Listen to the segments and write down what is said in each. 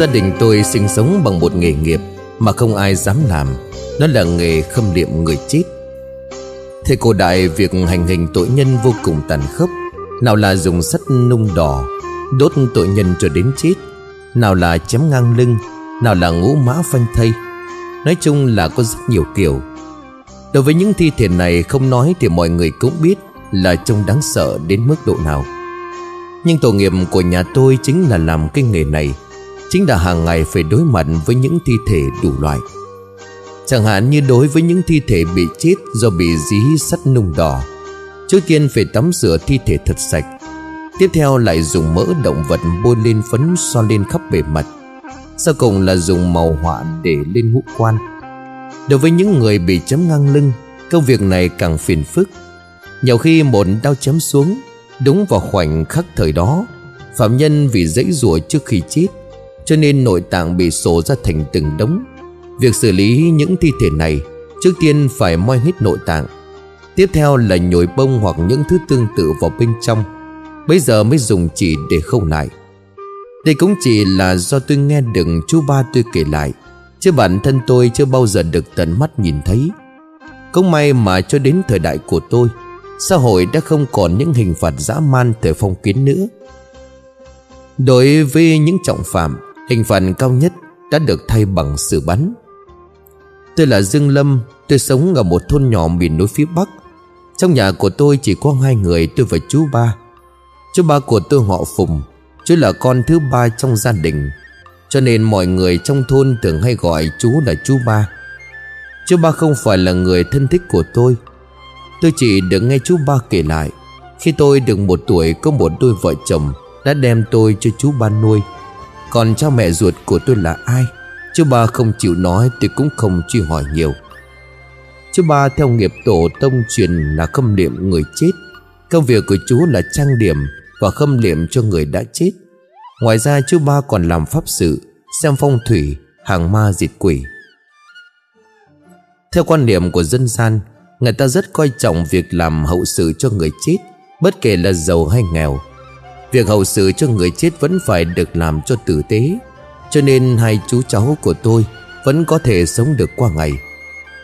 Gia đình tôi sinh sống bằng một nghề nghiệp Mà không ai dám làm. Đó là nghề khâm liệm người chết. Thế cổ đại, việc hành hình tội nhân vô cùng tàn khốc. Nào là dùng sắt nung đỏ, Đốt tội nhân cho đến chết. Nào là chém ngang lưng, Nào là ngũ mã phanh thây. Nói chung là có rất nhiều kiểu. Đối với những thi thể này không nói thì mọi người cũng biết Là trông đáng sợ đến mức độ nào. Nhưng tổ nghiệp của nhà tôi chính là làm cái nghề này. Chính là hàng ngày phải đối mặt với những thi thể đủ loại. Chẳng hạn như đối với những thi thể bị chết do bị dí sắt nung đỏ, Trước tiên phải tắm rửa thi thể thật sạch, Tiếp theo lại dùng mỡ động vật bôi lên phấn so lên khắp bề mặt, Sau cùng là dùng màu họa để lên ngũ quan. Đối với những người bị chấm ngang lưng, Công việc này càng phiền phức. Nhiều khi một đau chấm xuống, Đúng vào khoảnh khắc thời đó, Phạm nhân vì dãy rủa trước khi chết cho nên nội tạng bị sổ ra thành từng đống. Việc xử lý những thi thể này, Trước tiên phải moi hết nội tạng. Tiếp theo là nhồi bông hoặc những thứ tương tự vào bên trong. Bây giờ mới dùng chỉ để khâu lại. Đây cũng chỉ là do tôi nghe được chú ba tôi kể lại, Chứ bản thân tôi chưa bao giờ được tận mắt nhìn thấy. Cũng may mà cho đến thời đại của tôi, Xã hội đã không còn những hình phạt dã man thời phong kiến nữa. Đối với những trọng phạm Hình phạt cao nhất đã được thay bằng xử bắn. Tôi là Dương Lâm, Tôi sống ở một thôn nhỏ miền núi phía Bắc. Trong nhà của tôi chỉ có hai người, tôi và chú ba. Chú ba của tôi họ Phùng, Chú là con thứ ba trong gia đình. Cho nên mọi người trong thôn thường hay gọi chú là chú ba. Chú ba không phải là người thân thích của tôi. Tôi chỉ được nghe chú ba kể lại. Khi tôi được một tuổi, có một đôi vợ chồng Đã đem tôi cho chú ba nuôi. Còn cha mẹ ruột của tôi là ai? Chú ba không chịu nói tôi cũng không truy hỏi nhiều. Chú ba theo nghiệp tổ tông truyền là khâm liệm người chết. Công việc của chú là trang điểm và khâm liệm cho người đã chết. Ngoài ra chú ba còn làm pháp sự Xem phong thủy, hàng ma diệt quỷ. Theo quan niệm của dân gian Người ta rất coi trọng việc làm hậu sự cho người chết Bất kể là giàu hay nghèo. Việc hậu sự cho người chết vẫn phải được làm cho tử tế. Cho nên hai chú cháu của tôi Vẫn có thể sống được qua ngày.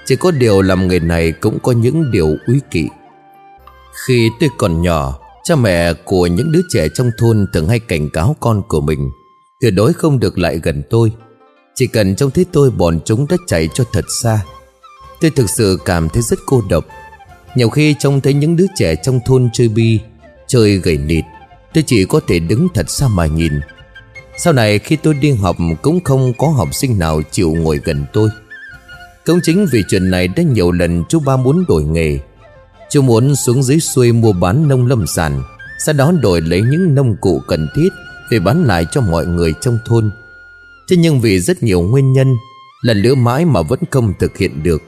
Chỉ có điều làm người này cũng có những điều úy kỵ Khi tôi còn nhỏ, Cha mẹ của những đứa trẻ trong thôn thường hay cảnh cáo con của mình, Tuyệt đối không được lại gần tôi. Chỉ cần trông thấy tôi, bọn chúng đã chạy cho thật xa. Tôi thực sự cảm thấy rất cô độc. Nhiều khi trông thấy những đứa trẻ trong thôn chơi bi, Chơi gầy nịt Tôi chỉ có thể đứng thật xa mà nhìn. Sau này khi tôi đi học Cũng không có học sinh nào chịu ngồi gần tôi. Cũng chính vì chuyện này đã nhiều lần chú ba muốn đổi nghề. Chú muốn xuống dưới xuôi mua bán nông lâm sản, Sau đó đổi lấy những nông cụ cần thiết Về bán lại cho mọi người trong thôn. Thế nhưng vì rất nhiều nguyên nhân, Lần lửa mãi mà vẫn không thực hiện được.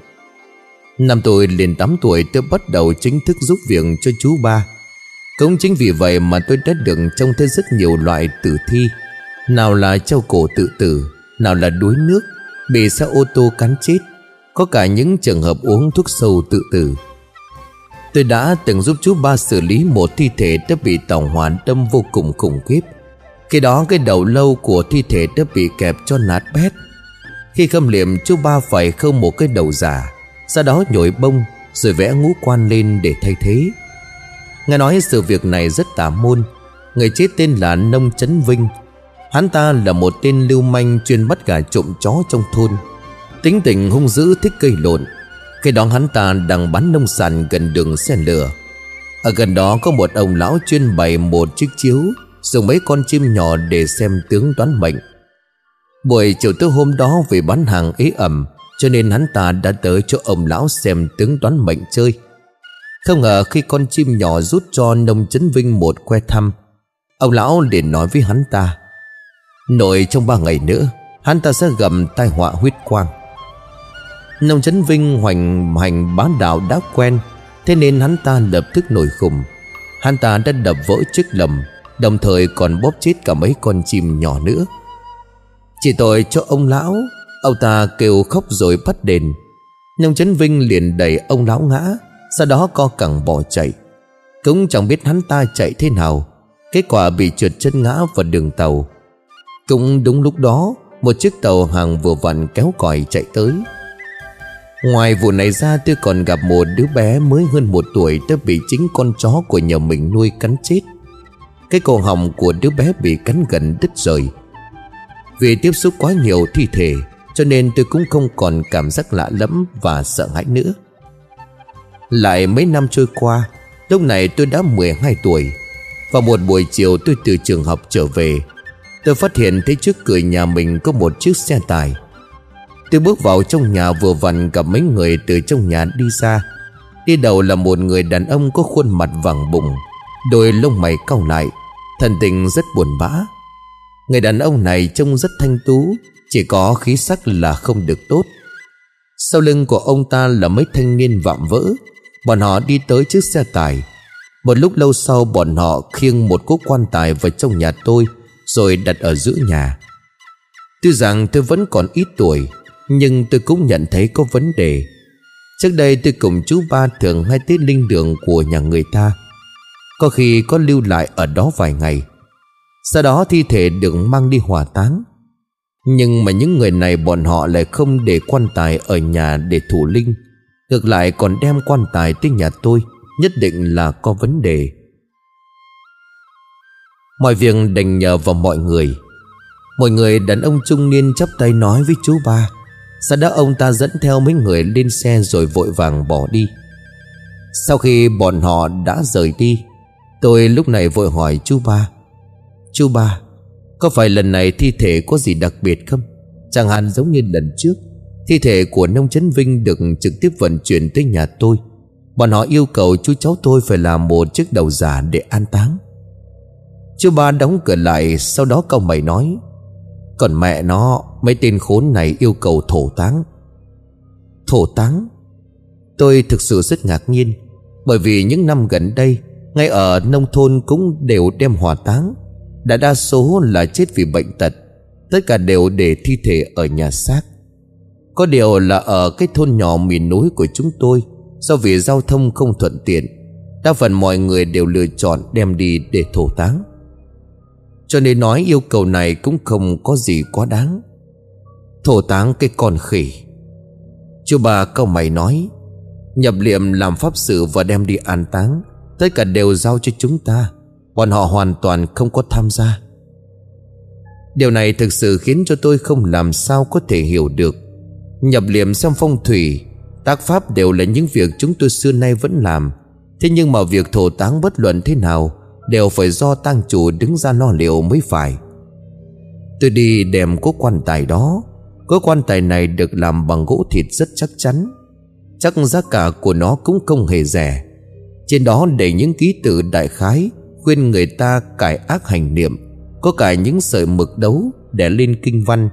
Năm tôi liền 8 tuổi, tôi bắt đầu chính thức giúp việc cho chú ba. Cũng chính vì vậy mà tôi đã được trông thấy rất nhiều loại tử thi. Nào là treo cổ tự tử, Nào là đuối nước, Bị xe ô tô cắn chết. Có cả những trường hợp uống thuốc sâu tự tử. Tôi đã từng giúp chú ba xử lý một thi thể đã bị tàu hỏa đâm vô cùng khủng khiếp. Khi đó cái đầu lâu của thi thể đã bị kẹp cho nát bét. Khi khâm liệm, chú ba phải khâu một cái đầu giả, Sau đó nhồi bông, rồi vẽ ngũ quan lên để thay thế. Nghe nói sự việc này rất tà môn. Người chết tên là Nông Trấn Vinh. Hắn ta là một tên lưu manh chuyên bắt gà trộm chó trong thôn. Tính tình hung dữ thích cây lộn. Khi đó hắn ta đang bán nông sản gần đường xe lửa. Ở gần đó có một ông lão chuyên bày một chiếc chiếu, Dùng mấy con chim nhỏ để xem tướng đoán mệnh. Buổi chiều tối hôm đó vì bán hàng ế ẩm, Cho nên hắn ta đã tới chỗ ông lão xem tướng đoán mệnh chơi. Không ngờ khi con chim nhỏ rút cho nông chấn vinh một que thăm, Ông lão liền nói với hắn ta Nội trong ba ngày nữa, Hắn ta sẽ gầm tai họa huyết quang. Nông chấn Vinh hoành hành bá đạo đã quen, Thế nên hắn ta lập tức nổi khùng. Hắn ta đã đập vỡ chiếc lầm, Đồng thời còn bóp chết cả mấy con chim nhỏ nữa. Chỉ tội cho ông lão, Ông ta kêu khóc rồi bắt đền. Nông chấn Vinh liền đẩy ông lão ngã. Sau đó co cẳng bỏ chạy. Cũng chẳng biết hắn ta chạy thế nào. Kết quả bị trượt chân ngã vào đường tàu. Cũng đúng lúc đó, Một chiếc tàu hàng vừa vặn kéo còi chạy tới. Ngoài vụ này ra, tôi còn gặp một đứa bé mới hơn một tuổi đã bị chính con chó của nhà mình nuôi cắn chết. Cái cổ họng của đứa bé bị cắn gần đứt rời. Vì tiếp xúc quá nhiều thi thể, Cho nên tôi cũng không còn cảm giác lạ lẫm và sợ hãi nữa. Lại mấy năm trôi qua, Lúc này tôi đã 12 tuổi. Và một buổi chiều tôi từ trường học trở về, Tôi phát hiện thấy trước cửa nhà mình có một chiếc xe tải. Tôi bước vào trong nhà vừa vặn gặp mấy người từ trong nhà đi ra. Đi đầu là một người đàn ông có khuôn mặt vàng bụng, Đôi lông mày cau lại, Thần tình rất buồn bã. Người đàn ông này trông rất thanh tú, Chỉ có khí sắc là không được tốt. Sau lưng của ông ta là mấy thanh niên vạm vỡ Bọn họ đi tới chiếc xe tải. Một lúc lâu sau, bọn họ khiêng một cỗ quan tài vào trong nhà tôi, Rồi đặt ở giữa nhà. Tuy rằng tôi vẫn còn ít tuổi, nhưng tôi cũng nhận thấy có vấn đề. Trước đây tôi cùng chú ba thường hay tới linh đường của nhà người ta. Có khi có lưu lại ở đó vài ngày. Sau đó thi thể được mang đi hỏa táng. Nhưng mà những người này bọn họ lại không để quan tài ở nhà để thủ linh. Ngược lại còn đem quan tài tới nhà tôi, Nhất định là có vấn đề. Mọi việc đành nhờ vào mọi người. Mọi người đàn ông trung niên chắp tay nói với chú ba. Sau đó ông ta dẫn theo mấy người lên xe rồi vội vàng bỏ đi. Sau khi bọn họ đã rời đi, Tôi lúc này vội hỏi chú ba. Chú ba, Có phải lần này thi thể có gì đặc biệt không? Chẳng hạn giống như lần trước. Thi thể của nông chấn Vinh được trực tiếp vận chuyển tới nhà tôi. Bọn họ yêu cầu chú cháu tôi phải làm một chiếc đầu giả để an táng. Chú ba đóng cửa lại, Sau đó cậu mày nói, còn mẹ nó, Mấy tên khốn này yêu cầu thổ táng. Thổ táng? Tôi thực sự rất ngạc nhiên, Bởi vì những năm gần đây, Ngay ở nông thôn cũng đều đem hỏa táng. Đã đa số là chết vì bệnh tật, Tất cả đều để thi thể ở nhà xác. Có điều là ở cái thôn nhỏ miền núi của chúng tôi, Do vì giao thông không thuận tiện, Đa phần mọi người đều lựa chọn đem đi để thổ táng. Cho nên nói yêu cầu này cũng không có gì quá đáng. Thổ táng cái con khỉ. Chú bà câu mày nói, Nhập liệm làm pháp sự và đem đi an táng, Tất cả đều giao cho chúng ta, Bọn họ hoàn toàn không có tham gia. Điều này thực sự khiến cho tôi không làm sao có thể hiểu được. Nhập liệm xem phong thủy, Tác pháp đều là những việc chúng tôi xưa nay vẫn làm. Thế nhưng mà việc thổ táng bất luận thế nào Đều phải do tang chủ đứng ra lo liệu mới phải. Tôi đi đem cố quan tài đó. Cố quan tài này được làm bằng gỗ thịt rất chắc chắn. Chắc giá cả của nó cũng không hề rẻ. Trên đó để những ký tự đại khái, Khuyên người ta cải ác hành niệm. Có cả những sợi mực đấu Để lên kinh văn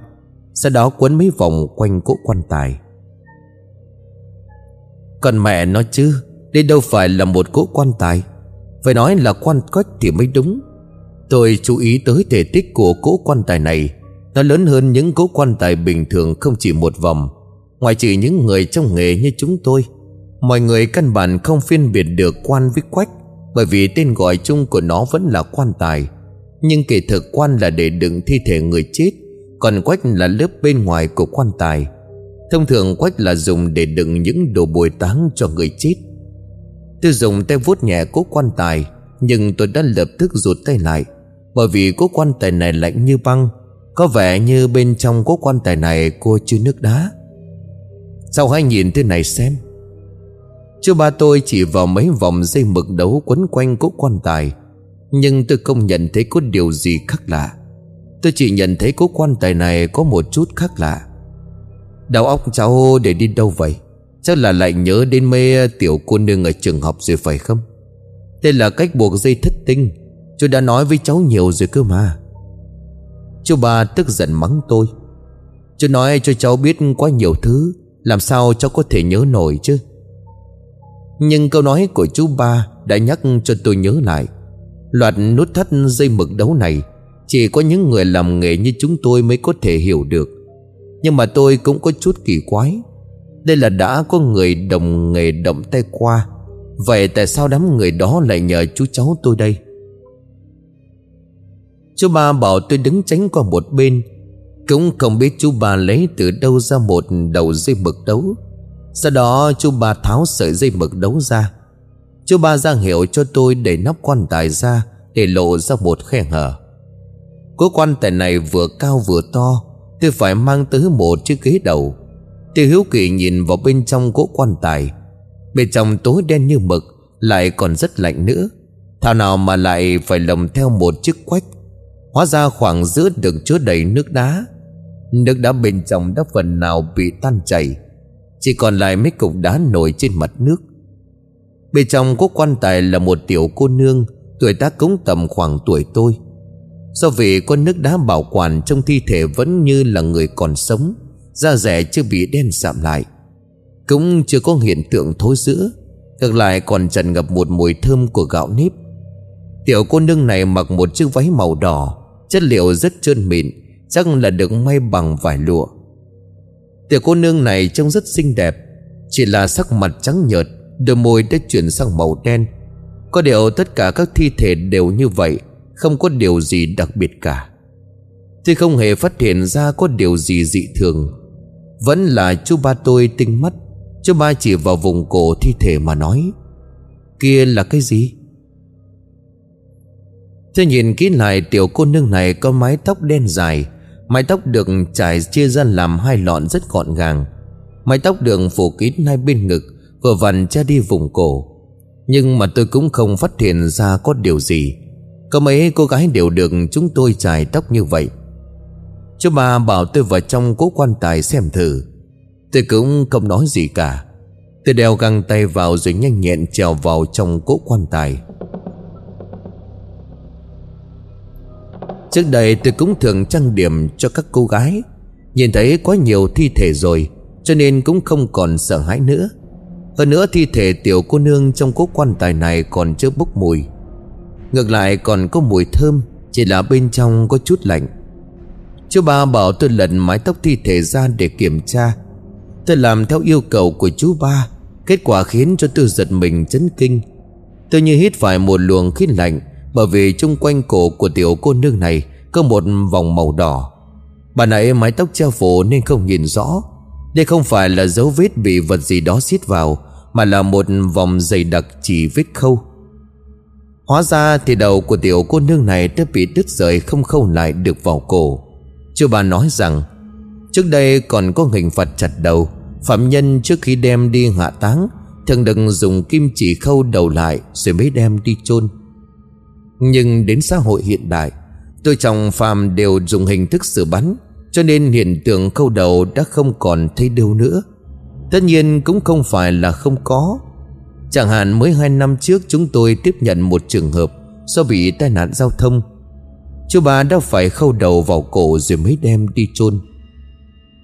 sau đó quấn mấy vòng quanh cỗ quan tài. Còn mẹ nó chứ, Đây đâu phải là một cỗ quan tài. Phải nói là quan quách thì mới đúng. Tôi chú ý tới thể tích của cỗ quan tài này. Nó lớn hơn những cỗ quan tài bình thường không chỉ một vòng Ngoài trừ những người trong nghề như chúng tôi. Mọi người căn bản không phân biệt được quan với quách, Bởi vì tên gọi chung của nó vẫn là quan tài. Nhưng kỳ thực quan là để đựng thi thể người chết. Còn quách là lớp bên ngoài của quan tài. Thông thường quách là dùng để đựng những đồ bồi táng cho người chết. Tôi dùng tay vuốt nhẹ cố quan tài, Nhưng tôi đã lập tức rụt tay lại. Bởi vì cố quan tài này lạnh như băng, Có vẻ như bên trong cố quan tài này cô chưa nước đá. Sao hãy nhìn thế này xem? Chú ba tôi chỉ vào mấy vòng dây mực đấu quấn quanh cố quan tài, Nhưng tôi không nhận thấy có điều gì khác lạ. Tôi chỉ nhận thấy cố quan tài này có một chút khác lạ. Đầu óc cháu để đi đâu vậy? Chắc là lại nhớ đến mê ờ, tiểu cô nương ở trường học rồi phải không? Đây là cách buộc dây thất tinh. Chú đã nói với cháu nhiều rồi cơ mà. Chú ba tức giận mắng tôi. Chú nói cho cháu biết quá nhiều thứ, Làm sao cháu có thể nhớ nổi chứ? Nhưng câu nói của chú ba Đã nhắc cho tôi nhớ lại. Loạt nút thắt dây mực đấu này chỉ có những người làm nghề như chúng tôi mới có thể hiểu được. Nhưng mà tôi cũng có chút kỳ quái. Đây là đã có người đồng nghề động tay qua. Vậy tại sao đám người đó lại nhờ chú cháu tôi đây? Chú ba bảo tôi đứng tránh qua một bên. Cũng không biết chú ba lấy từ đâu ra một đầu dây mực đấu. Sau đó chú ba tháo sợi dây mực đấu ra. Chú ba ra hiệu cho tôi đẩy nắp quan tài ra Để lộ ra một khe hở. Cố quan tài này vừa cao vừa to Tôi phải mang tới một chiếc ghế đầu. Tôi hiếu kỳ nhìn vào bên trong cỗ quan tài. Bên trong tối đen như mực, Lại còn rất lạnh nữa. Thảo nào mà lại phải lồng theo một chiếc quách. Hóa ra khoảng giữa được chứa đầy nước đá. Nước đá bên trong đã phần nào bị tan chảy. Chỉ còn lại mấy cục đá nổi trên mặt nước. Bên trong cố quan tài là một tiểu cô nương, Tuổi tác cũng tầm khoảng tuổi tôi. Do vì con nước đá bảo quản trong thi thể vẫn như là người còn sống, Da rẻ chưa bị đen sạm lại. Cũng chưa có hiện tượng thối giữa, Ngược lại còn tràn ngập một mùi thơm của gạo nếp. Tiểu cô nương này mặc một chiếc váy màu đỏ, Chất liệu rất trơn mịn, Chắc là được may bằng vải lụa. Tiểu cô nương này trông rất xinh đẹp, Chỉ là sắc mặt trắng nhợt, Đôi môi đã chuyển sang màu đen. Có điều tất cả các thi thể đều như vậy không có điều gì đặc biệt cả. Tôi không hề phát hiện ra có điều gì dị thường. Vẫn là chú ba tôi tinh mắt. Chú ba chỉ vào vùng cổ thi thể mà nói, Kia là cái gì? Tôi nhìn kỹ lại, tiểu cô nương này có mái tóc đen dài. Mái tóc được trải chia ra làm hai lọn rất gọn gàng. Mái tóc được phủ kín hai bên ngực, Vừa vặn che đi vùng cổ. Nhưng mà tôi cũng không phát hiện ra có điều gì. Có mấy cô gái đều được chúng tôi chải tóc như vậy. Chú bà bảo tôi vào trong cố quan tài xem thử. Tôi cũng không nói gì cả. Tôi đeo găng tay vào rồi nhanh nhẹn trèo vào trong cố quan tài. Trước đây tôi cũng thường trang điểm cho các cô gái. Nhìn thấy quá nhiều thi thể rồi, Cho nên cũng không còn sợ hãi nữa. Hơn nữa thi thể tiểu cô nương trong cố quan tài này còn chưa bốc mùi. Ngược lại còn có mùi thơm, Chỉ là bên trong có chút lạnh. Chú ba bảo tôi lần mái tóc thi thể ra để kiểm tra. Tôi làm theo yêu cầu của chú ba, Kết quả khiến cho tôi giật mình chấn kinh. Tôi như hít phải một luồng khí lạnh, bởi vì chung quanh cổ của tiểu cô nương này Có một vòng màu đỏ. Bà nãy mái tóc treo phủ nên không nhìn rõ. Đây không phải là dấu vết bị vật gì đó xiết vào, Mà là một vòng dày đặc chỉ vết khâu. Hóa ra thì đầu của tiểu cô nương này đã bị đứt rời không khâu lại được vào cổ. Chú bà nói rằng, Trước đây còn có hình phạt chặt đầu. Phạm nhân trước khi đem đi hạ táng, Thường đừng dùng kim chỉ khâu đầu lại Rồi mới đem đi chôn. Nhưng đến xã hội hiện đại, Tôi chồng phàm đều dùng hình thức xử bắn, Cho nên hiện tượng khâu đầu đã không còn thấy đâu nữa. Tất nhiên cũng không phải là không có Chẳng hạn mới hai năm trước chúng tôi tiếp nhận một trường hợp Do bị tai nạn giao thông. Chú bà đã phải khâu đầu vào cổ rồi mới đem đi chôn.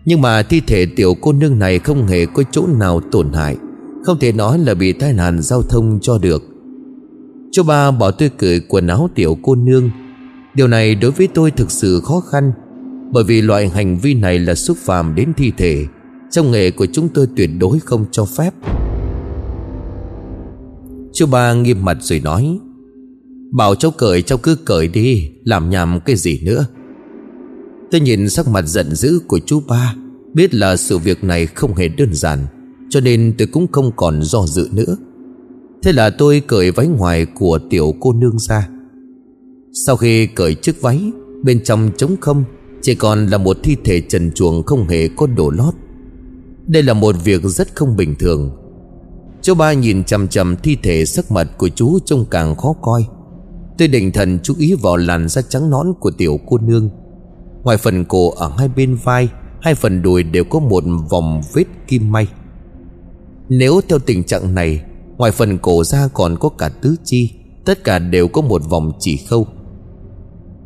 Nhưng mà thi thể tiểu cô nương này không hề có chỗ nào tổn hại. Không thể nói là bị tai nạn giao thông cho được. Chú ba bỏ tôi cởi quần áo tiểu cô nương. Điều này đối với tôi thực sự khó khăn, Bởi vì loại hành vi này là xúc phạm đến thi thể. Trong nghề của chúng tôi tuyệt đối không cho phép. Chú ba nghiêm mặt rồi nói, Bảo cháu cởi, cháu cứ cởi đi, Làm nhảm cái gì nữa. Tôi nhìn sắc mặt giận dữ của chú ba, Biết là sự việc này không hề đơn giản, Cho nên tôi cũng không còn do dự nữa. Thế là tôi cởi váy ngoài của tiểu cô nương ra. Sau khi cởi chiếc váy, Bên trong trống không, Chỉ còn là một thi thể trần chuồng không hề có đổ lót. Đây là một việc rất không bình thường. Chú ba nhìn chầm chầm thi thể sắc mặt của chú trông càng khó coi. Tôi định thần chú ý vào làn da trắng nõn của tiểu cô nương. Ngoài phần cổ ở hai bên vai, Hai phần đùi đều có một vòng vết kim may. Nếu theo tình trạng này, Ngoài phần cổ ra còn có cả tứ chi, Tất cả đều có một vòng chỉ khâu.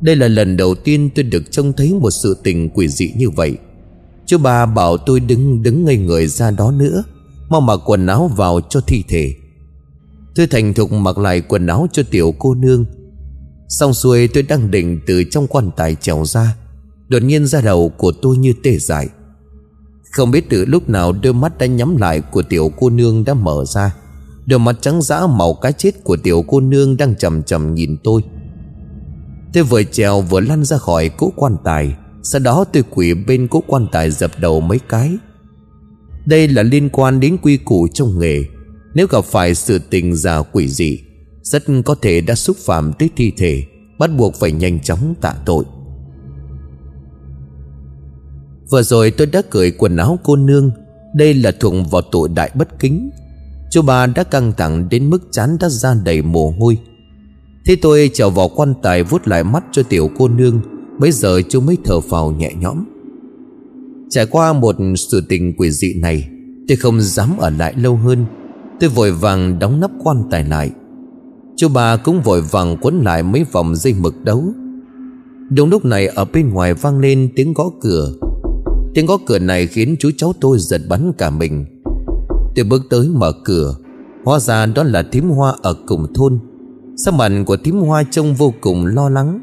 Đây là lần đầu tiên tôi được trông thấy một sự tình quỷ dị như vậy. Chú ba bảo tôi đứng đứng ngây người ra đó nữa. Mau mặc quần áo vào cho thi thể. Tôi thành thục mặc lại quần áo cho tiểu cô nương. Xong xuôi tôi đang định từ trong quan tài trèo ra, Đột nhiên ra đầu của tôi như tê dại. Không biết từ lúc nào đôi mắt đã nhắm lại của tiểu cô nương đã mở ra. Đôi mắt trắng dã màu cái chết của tiểu cô nương đang chầm chầm nhìn tôi. Tôi vừa trèo vừa lăn ra khỏi cỗ quan tài, Sau đó tôi quỷ bên cỗ quan tài dập đầu mấy cái. Đây là liên quan đến quy củ trong nghề. Nếu gặp phải sự tình giả quỷ dị, Rất có thể đã xúc phạm tới thi thể, Bắt buộc phải nhanh chóng tạ tội. Vừa rồi tôi đã cởi quần áo cô nương. Đây là thuộc vào tội đại bất kính. Chú bà đã căng thẳng đến mức chán đã ra đầy mồ hôi. Thế tôi trở vào quan tài vuốt lại mắt cho tiểu cô nương. Bây giờ chú mới thở phào nhẹ nhõm. Trải qua một sự tình quỷ dị này, Tôi không dám ở lại lâu hơn. Tôi vội vàng đóng nắp quan tài lại. Chú bà cũng vội vàng quấn lại mấy vòng dây mực đấu. Đúng lúc này ở bên ngoài vang lên tiếng gõ cửa. Tiếng gõ cửa này khiến chú cháu tôi giật bắn cả mình. Tôi bước tới mở cửa. Hóa ra đó là thím hoa ở cùng thôn. Sắc mặt của thím hoa trông vô cùng lo lắng.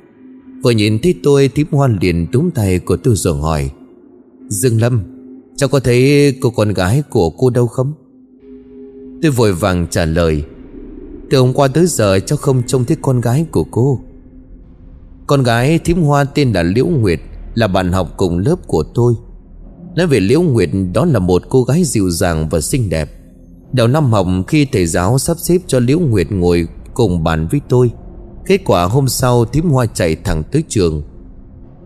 Vừa nhìn thấy tôi, thím hoa liền túm tay của tôi rồi hỏi Dương Lâm, Cháu có thấy cô con gái của cô đâu không? Tôi vội vàng trả lời, Từ hôm qua tới giờ cháu không trông thấy con gái của cô. Con gái thím hoa tên là Liễu Nguyệt, Là bạn học cùng lớp của tôi. Nói về Liễu Nguyệt, đó là một cô gái dịu dàng và xinh đẹp. Đầu năm học, khi thầy giáo sắp xếp cho Liễu Nguyệt ngồi cùng bàn với tôi, Kết quả hôm sau thím hoa chạy thẳng tới trường.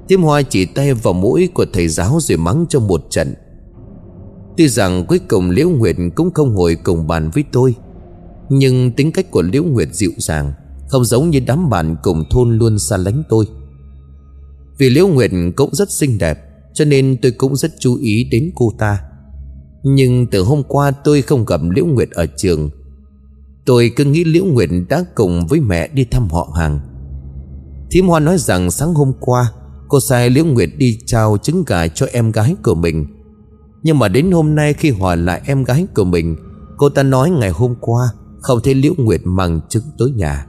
Thiêm hoa chỉ tay vào mũi của thầy giáo rồi mắng cho một trận. Tuy rằng cuối cùng Liễu Nguyệt cũng không ngồi cùng bàn với tôi, Nhưng tính cách của Liễu Nguyệt dịu dàng, Không giống như đám bạn cùng thôn luôn xa lánh tôi. Vì Liễu Nguyệt cũng rất xinh đẹp, Cho nên tôi cũng rất chú ý đến cô ta. Nhưng từ hôm qua tôi không gặp Liễu Nguyệt ở trường. Tôi cứ nghĩ Liễu Nguyệt đã cùng với mẹ đi thăm họ hàng. Thím Hoa nói rằng sáng hôm qua Cô sai Liễu Nguyệt đi trao trứng gà cho em gái của mình. Nhưng mà đến hôm nay khi hỏi lại em gái của mình, Cô ta nói ngày hôm qua Không thấy Liễu Nguyệt mang trứng tới nhà.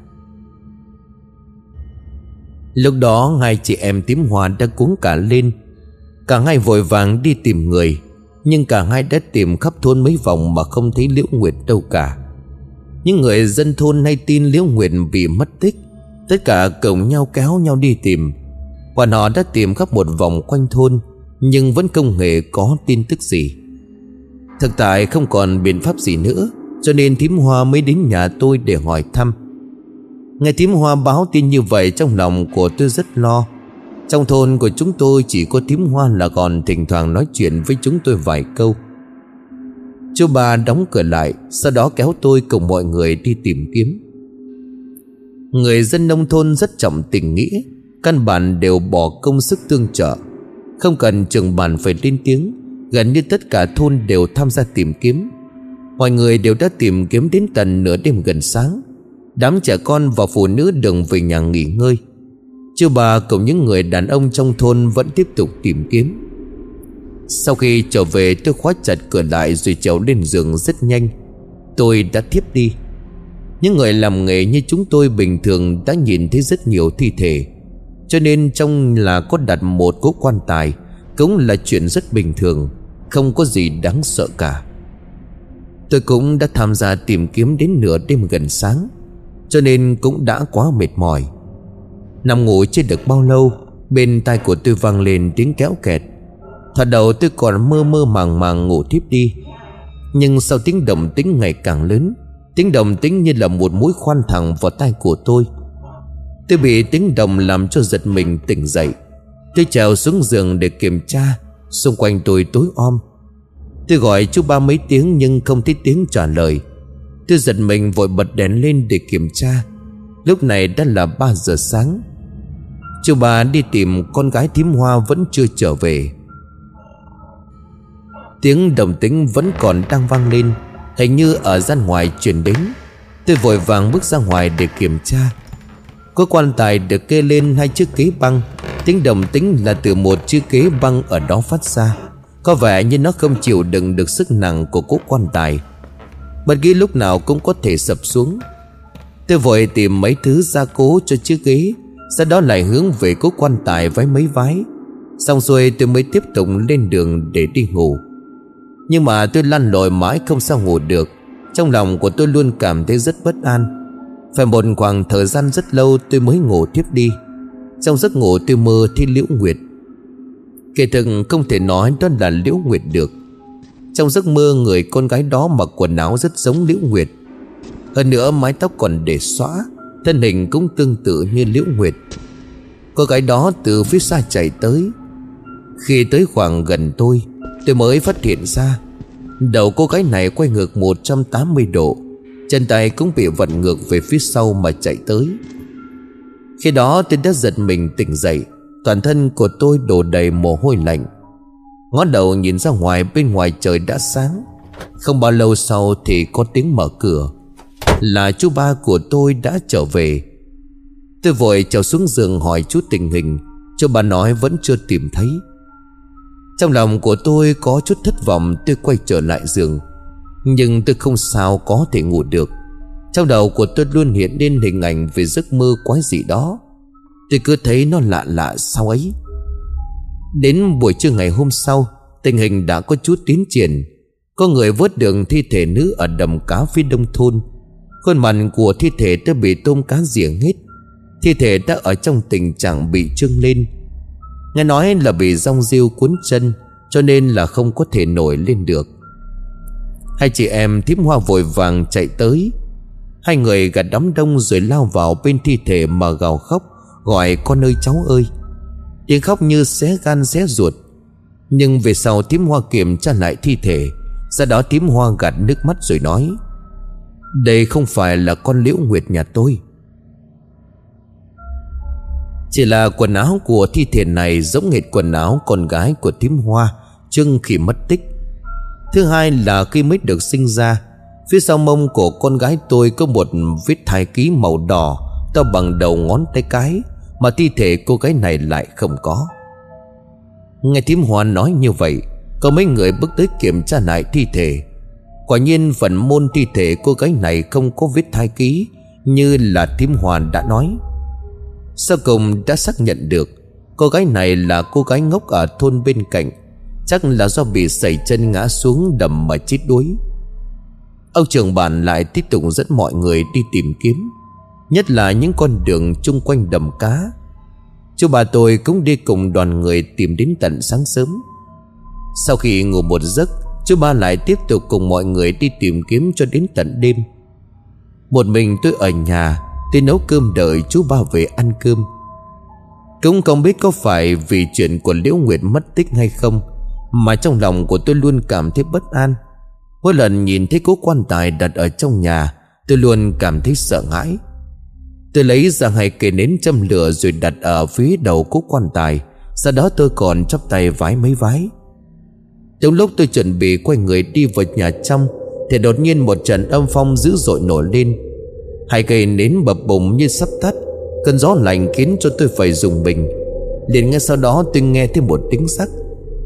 Lúc đó hai chị em tím hoa đã cuống cả lên. Cả hai vội vàng đi tìm người, Nhưng cả hai đã tìm khắp thôn mấy vòng Mà không thấy Liễu Nguyệt đâu cả. Những người dân thôn hay tin Liễu Nguyệt bị mất tích, Tất cả cùng nhau kéo nhau đi tìm. Bọn họ đã tìm khắp một vòng quanh thôn, Nhưng vẫn không hề có tin tức gì. Thực tại không còn biện pháp gì nữa, Cho nên thím hoa mới đến nhà tôi để hỏi thăm. Nghe thím hoa báo tin như vậy, Trong lòng của tôi rất lo. Trong thôn của chúng tôi chỉ có thím hoa là còn thỉnh thoảng nói chuyện với chúng tôi vài câu. Chú ba đóng cửa lại, Sau đó kéo tôi cùng mọi người đi tìm kiếm. Người dân nông thôn rất trọng tình nghĩa Căn bản đều bỏ công sức tương trợ. Không cần trưởng bản phải lên tiếng, Gần như tất cả thôn đều tham gia tìm kiếm. Mọi người đều đã tìm kiếm đến tận nửa đêm gần sáng. Đám trẻ con và phụ nữ đường về nhà nghỉ ngơi. Chú bà cùng những người đàn ông trong thôn vẫn tiếp tục tìm kiếm. Sau khi trở về, tôi khóa chặt cửa lại rồi trèo lên giường rất nhanh. Tôi đã thiếp đi. Những người làm nghề như chúng tôi bình thường đã nhìn thấy rất nhiều thi thể. Cho nên trong là có đặt một cố quan tài Cũng là chuyện rất bình thường, Không có gì đáng sợ cả. Tôi cũng đã tham gia tìm kiếm đến nửa đêm gần sáng, Cho nên cũng đã quá mệt mỏi. Nằm ngủ chưa được bao lâu, Bên tai của tôi vang lên tiếng kéo kẹt. Thoạt đầu tôi còn mơ mơ màng màng ngủ thiếp đi, Nhưng sau tiếng động tính ngày càng lớn, Tiếng động tính như là một mũi khoan thẳng vào tai của tôi. Tôi bị tiếng đồng làm cho giật mình tỉnh dậy. Tôi trèo xuống giường để kiểm tra. Xung quanh tôi tối om. Tôi gọi chú ba mấy tiếng nhưng không thấy tiếng trả lời. Tôi giật mình vội bật đèn lên để kiểm tra. Lúc này đã là 3 giờ sáng. Chú ba đi tìm con gái thím hoa vẫn chưa trở về. Tiếng đồng tính vẫn còn đang vang lên, Hình như ở gian ngoài truyền đến. Tôi vội vàng bước ra ngoài để kiểm tra. Có quan tài được kê lên hai chiếc ghế băng. Tiếng đồng tính là từ một chiếc ghế băng ở đó phát ra. Có vẻ như nó không chịu đựng được sức nặng của cố quan tài. Bất kỳ lúc nào cũng có thể sập xuống. Tôi vội tìm mấy thứ gia cố cho chiếc ghế, Sau đó lại hướng về cố quan tài với mấy vái. Xong rồi tôi mới tiếp tục lên đường để đi ngủ. Nhưng mà tôi lăn lội mãi không sao ngủ được. Trong lòng của tôi luôn cảm thấy rất bất an. Phải một khoảng thời gian rất lâu tôi mới ngủ tiếp đi. Trong giấc ngủ tôi mơ thấy Liễu Nguyệt. Kể thực không thể nói đó là Liễu Nguyệt được. Trong giấc mơ người con gái đó mặc quần áo rất giống Liễu Nguyệt. Hơn nữa mái tóc còn để xóa, Thân hình cũng tương tự như Liễu Nguyệt. Cô gái đó từ phía xa chạy tới. Khi tới khoảng gần tôi Tôi mới phát hiện ra, Đầu cô gái này quay ngược 180 độ. Chân tay cũng bị vặn ngược về phía sau mà chạy tới. Khi đó tôi đã giật mình tỉnh dậy, Toàn thân của tôi đổ đầy mồ hôi lạnh. Ngó đầu nhìn ra ngoài bên ngoài trời đã sáng. Không bao lâu sau thì có tiếng mở cửa. Là chú ba của tôi đã trở về. Tôi vội trèo xuống giường hỏi chú tình hình. Chú ba nói vẫn chưa tìm thấy. Trong lòng của tôi có chút thất vọng, Tôi quay trở lại giường. Nhưng tôi không sao có thể ngủ được. Trong đầu của tôi luôn hiện lên hình ảnh Về giấc mơ quái dị đó. Tôi cứ thấy nó lạ lạ sao ấy. Đến buổi trưa ngày hôm sau, Tình hình đã có chút tiến triển. Có người vớt được thi thể nữ ở đầm cá phía đông thôn. Khuôn mặt của thi thể đã bị tôm cá rỉa hết. Thi thể đã ở trong tình trạng bị trưng lên. Nghe nói là bị rong rêu cuốn chân, Cho nên là không có thể nổi lên được. Hai chị em thím hoa vội vàng chạy tới. Hai người gạt đám đông rồi lao vào bên thi thể mà gào khóc, Gọi, con ơi, cháu ơi. Tiếng khóc như xé gan, xé ruột. Nhưng về sau tím hoa kiểm tra lại thi thể, Sau đó tím hoa gạt nước mắt rồi nói, Đây không phải là con liễu nguyệt nhà tôi. Chỉ là quần áo của thi thể này giống hệt quần áo con gái của tím hoa Trưng khi mất tích. Thứ hai là khi mới được sinh ra, Phía sau mông của con gái tôi có một vết thai ký màu đỏ To bằng đầu ngón tay cái, mà thi thể cô gái này lại không có. Nghe thím hoa nói như vậy, Có mấy người bước tới kiểm tra lại thi thể. Quả nhiên phần môn thi thể cô gái này không có vết thai ký, Như là thím hoa đã nói. Sau cùng đã xác nhận được, Cô gái này là cô gái ngốc ở thôn bên cạnh Chắc là do bị sẩy chân ngã xuống đầm mà chết đuối. Ông trưởng bản lại tiếp tục dẫn mọi người đi tìm kiếm, Nhất là những con đường chung quanh đầm cá. Chú bà tôi cũng đi cùng đoàn người tìm đến tận sáng sớm. Sau khi ngủ một giấc, Chú ba lại tiếp tục cùng mọi người đi tìm kiếm cho đến tận đêm. Một mình tôi ở nhà, Tôi nấu cơm đợi chú ba về ăn cơm. Cũng không biết có phải vì chuyện của Liễu Nguyệt mất tích hay không mà trong lòng của tôi luôn cảm thấy bất an. Mỗi lần nhìn thấy cố quan tài đặt ở trong nhà, Tôi luôn cảm thấy sợ hãi. Tôi lấy ra hai cây nến châm lửa rồi đặt ở phía đầu cố quan tài, Sau đó tôi còn chắp tay vái mấy vái. Trong lúc tôi chuẩn bị quay người đi vào nhà trong, Thì đột nhiên một trận âm phong dữ dội nổi lên. Hai cây nến bập bùng như sắp tắt, Cơn gió lạnh khiến cho tôi phải dùng mình. Liền ngay sau đó tôi nghe thêm một tiếng sắc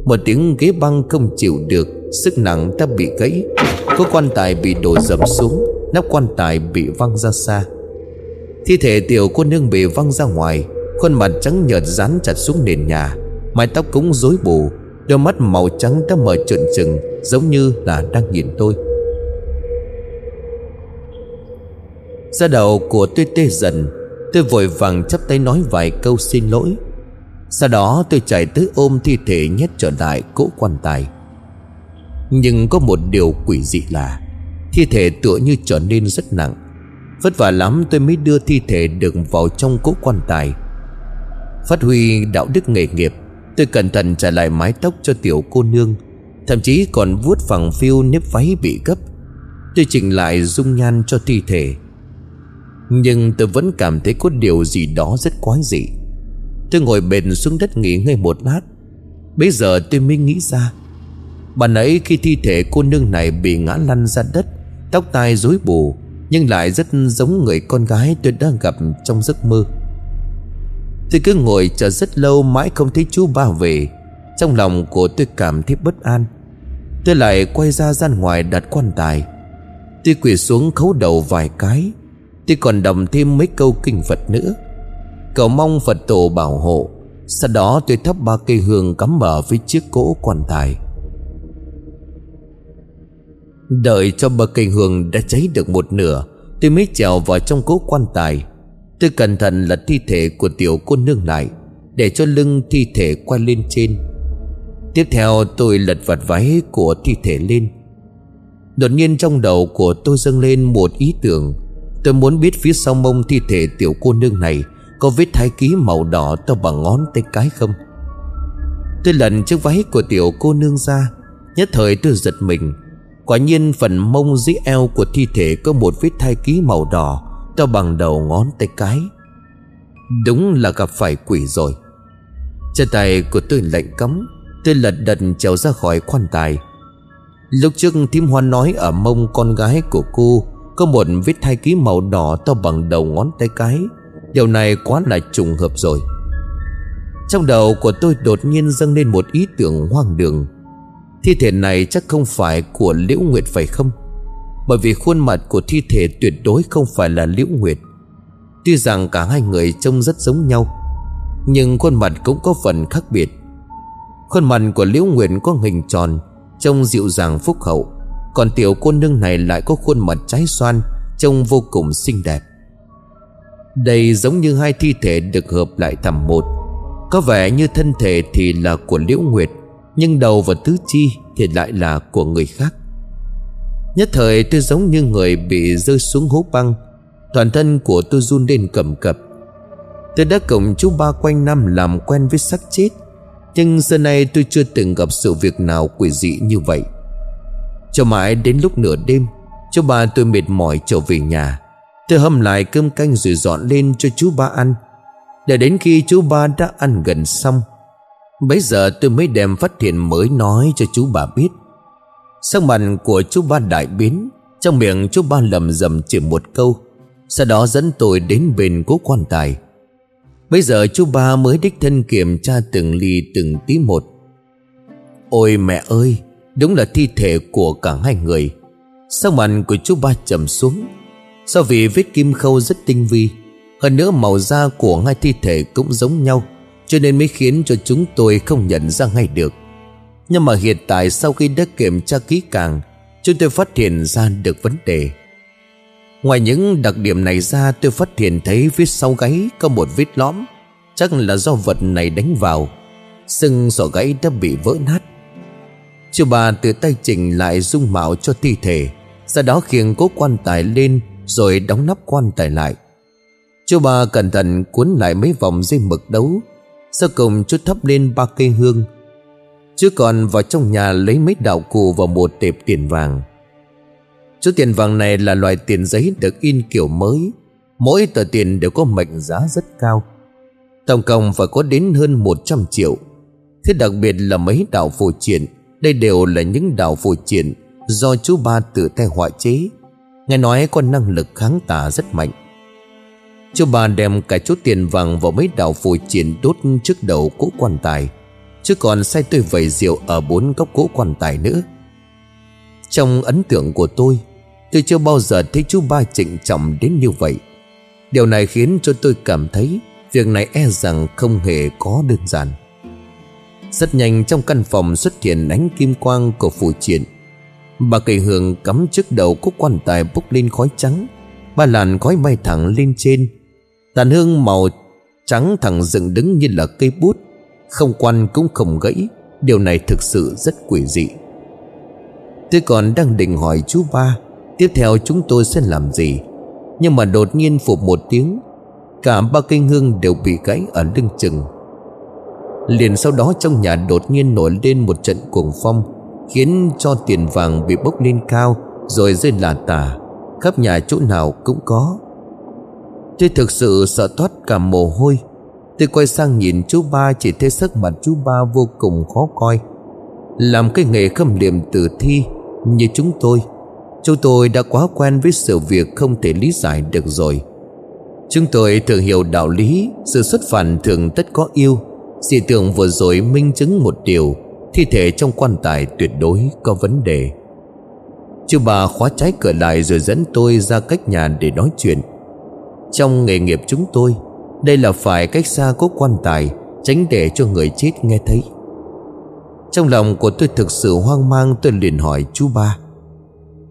một tiếng ghế băng không chịu được, Sức nặng đã bị gãy. Có quan tài bị đổ dầm xuống, Nắp quan tài bị văng ra xa. Thi thể tiểu cô nương bị văng ra ngoài, Khuôn mặt trắng nhợt dán chặt xuống nền nhà. Mái tóc cũng rối bù, Đôi mắt màu trắng đã mở trợn trừng, Giống như là đang nhìn tôi. Da đầu của tôi tê dần, Tôi vội vàng chắp tay nói vài câu xin lỗi. Sau đó tôi chạy tới ôm thi thể nhét trở lại cỗ quan tài. Nhưng có một điều quỷ dị là Thi thể tựa như trở nên rất nặng. Vất vả lắm tôi mới đưa thi thể được vào trong cỗ quan tài. Phát huy đạo đức nghề nghiệp, Tôi cẩn thận trả lại mái tóc cho tiểu cô nương, Thậm chí còn vuốt phẳng phiêu nếp váy bị gấp. Tôi chỉnh lại dung nhan cho thi thể. Nhưng tôi vẫn cảm thấy có điều gì đó rất quái dị. Tôi ngồi bền xuống đất nghỉ ngơi một lát. Bây giờ tôi mới nghĩ ra. Bạn ấy khi thi thể cô nương này bị ngã lăn ra đất, Tóc tai rối bù, nhưng lại rất giống người con gái tôi đang gặp trong giấc mơ. Tôi cứ ngồi chờ rất lâu mãi không thấy chú ba về. Trong lòng của tôi cảm thấy bất an. Tôi lại quay ra gian ngoài đặt quan tài. Tôi quỳ xuống khấu đầu vài cái. Tôi còn đọc thêm mấy câu kinh Phật nữa. Cầu mong Phật tổ bảo hộ. Sau đó tôi thắp ba cây hương cắm ở phía chiếc cỗ quan tài. Đợi cho ba cây hương đã cháy được một nửa, Tôi mới trèo vào trong cỗ quan tài. Tôi cẩn thận lật thi thể của tiểu cô nương lại, Để cho lưng thi thể quay lên trên. Tiếp theo tôi lật vặt váy của thi thể lên. Đột nhiên trong đầu của tôi dâng lên một ý tưởng. Tôi muốn biết phía sau mông thi thể tiểu cô nương này có vết thái ký màu đỏ to bằng ngón tay cái không? Tôi lần chiếc váy của tiểu cô nương ra. Nhất thời tôi giật mình. Quả nhiên phần mông dưới eo của thi thể Có một vết thai ký màu đỏ To bằng đầu ngón tay cái. Đúng là gặp phải quỷ rồi. Chân tay của tôi lạnh cấm Tôi lật đật trèo ra khỏi quan tài. Lúc trước thím hoa nói ở mông con gái của cô Có một vết thai ký màu đỏ to bằng đầu ngón tay cái. Điều này quá là trùng hợp rồi. Trong đầu của tôi đột nhiên dâng lên một ý tưởng hoang đường. Thi thể này chắc không phải của Liễu Nguyệt phải không? Bởi vì khuôn mặt của thi thể tuyệt đối không phải là Liễu Nguyệt. Tuy rằng cả hai người trông rất giống nhau, Nhưng khuôn mặt cũng có phần khác biệt. Khuôn mặt của Liễu Nguyệt có hình tròn, Trông dịu dàng phúc hậu, Còn tiểu cô nương này lại có khuôn mặt trái xoan, Trông vô cùng xinh đẹp. Đây giống như hai thi thể được hợp lại thành một. Có vẻ như thân thể thì là của Liễu Nguyệt, Nhưng đầu và tứ chi thì lại là của người khác. Nhất thời tôi giống như người bị rơi xuống hố băng, Toàn thân của tôi run lên cầm cập. Tôi đã cùng chú ba quanh năm làm quen với xác chết, Nhưng giờ này tôi chưa từng gặp sự việc nào quỷ dị như vậy. Cho mãi đến lúc nửa đêm, Chú ba tôi mệt mỏi trở về nhà. Tôi hâm lại cơm canh rồi dọn lên cho chú ba ăn. Để đến khi chú ba đã ăn gần xong Bây giờ tôi mới đem phát hiện mới nói cho chú bà biết. Sắc mặt của chú ba đại biến, Trong miệng chú ba lầm rầm chỉ một câu, Sau đó dẫn tôi đến bên cố quan tài. Bây giờ chú ba mới đích thân kiểm tra từng ly, từng tí một. Ôi mẹ ơi, Đúng là thi thể của cả hai người. Sắc mặt của chú ba trầm xuống. Do vì vết kim khâu rất tinh vi? Hơn nữa màu da của hai thi thể cũng giống nhau, Cho nên mới khiến cho chúng tôi không nhận ra ngay được. Nhưng mà hiện tại sau khi đã kiểm tra kỹ càng, Chúng tôi phát hiện ra được vấn đề. Ngoài những đặc điểm này ra, tôi phát hiện thấy phía sau gáy có một vết lõm, Chắc là do vật này đánh vào Sưng sọ gáy đã bị vỡ nát. Chú bà từ tay chỉnh lại dung mạo cho thi thể, Sau đó khiêng cố quan tài lên rồi đóng nắp quan tài lại. Chú ba cẩn thận cuốn lại mấy vòng dây mực đấu, Sau cùng chú thắp lên ba cây hương. Chú còn vào trong nhà lấy mấy đạo cụ và một tệp tiền vàng. Số tiền vàng này là loại tiền giấy được in kiểu mới. Mỗi tờ tiền đều có mệnh giá rất cao. Tổng cộng phải có đến hơn 100 triệu. Thế đặc biệt là mấy đạo phù triển Đây đều là những đạo phù triển Do chú ba tự tay họa chế. Nghe nói có năng lực kháng tà rất mạnh. Chú bà đem cả chút tiền vàng vào mấy đạo phù triển đốt trước đầu cỗ quan tài, Chứ còn sai tôi vầy rượu ở bốn góc cỗ quan tài nữa. Trong ấn tượng của tôi Tôi chưa bao giờ thấy chú ba trịnh trọng đến như vậy. Điều này khiến cho tôi cảm thấy Việc này e rằng không hề có đơn giản. Rất nhanh trong căn phòng xuất hiện ánh kim quang của phù triển Bà cây hương cắm trước đầu cúc quan tài bốc lên khói trắng. Ba làn khói bay thẳng lên trên. Tàn hương màu trắng thẳng dựng đứng như là cây bút. Không quan cũng không gãy. Điều này thực sự rất quỷ dị. Tôi còn đang định hỏi chú ba, Tiếp theo chúng tôi sẽ làm gì? Nhưng mà đột nhiên phục một tiếng, Cả ba cây hương đều bị gãy ở lưng chừng. Liền sau đó trong nhà đột nhiên nổi lên một trận cuồng phong. Khiến cho tiền vàng bị bốc lên cao Rồi rơi lả tả. Khắp nhà chỗ nào cũng có. Tôi thực sự sợ thoát cả mồ hôi. Tôi quay sang nhìn chú ba, Chỉ thấy sắc mặt chú ba vô cùng khó coi. Làm cái nghề khâm liệm tử thi Như chúng tôi Chúng tôi đã quá quen với sự việc không thể lý giải được rồi. Chúng tôi thường hiểu đạo lý, Sự xuất phản thường tất có yêu. Dị tưởng vừa rồi minh chứng một điều. Thi thể trong quan tài tuyệt đối có vấn đề. Chú bà khóa trái cửa lại rồi dẫn tôi ra cách nhà để nói chuyện. Trong nghề nghiệp chúng tôi, Đây là phải cách xa có quan tài, Tránh để cho người chết nghe thấy. Trong lòng của tôi thực sự hoang mang, Tôi liền hỏi chú ba.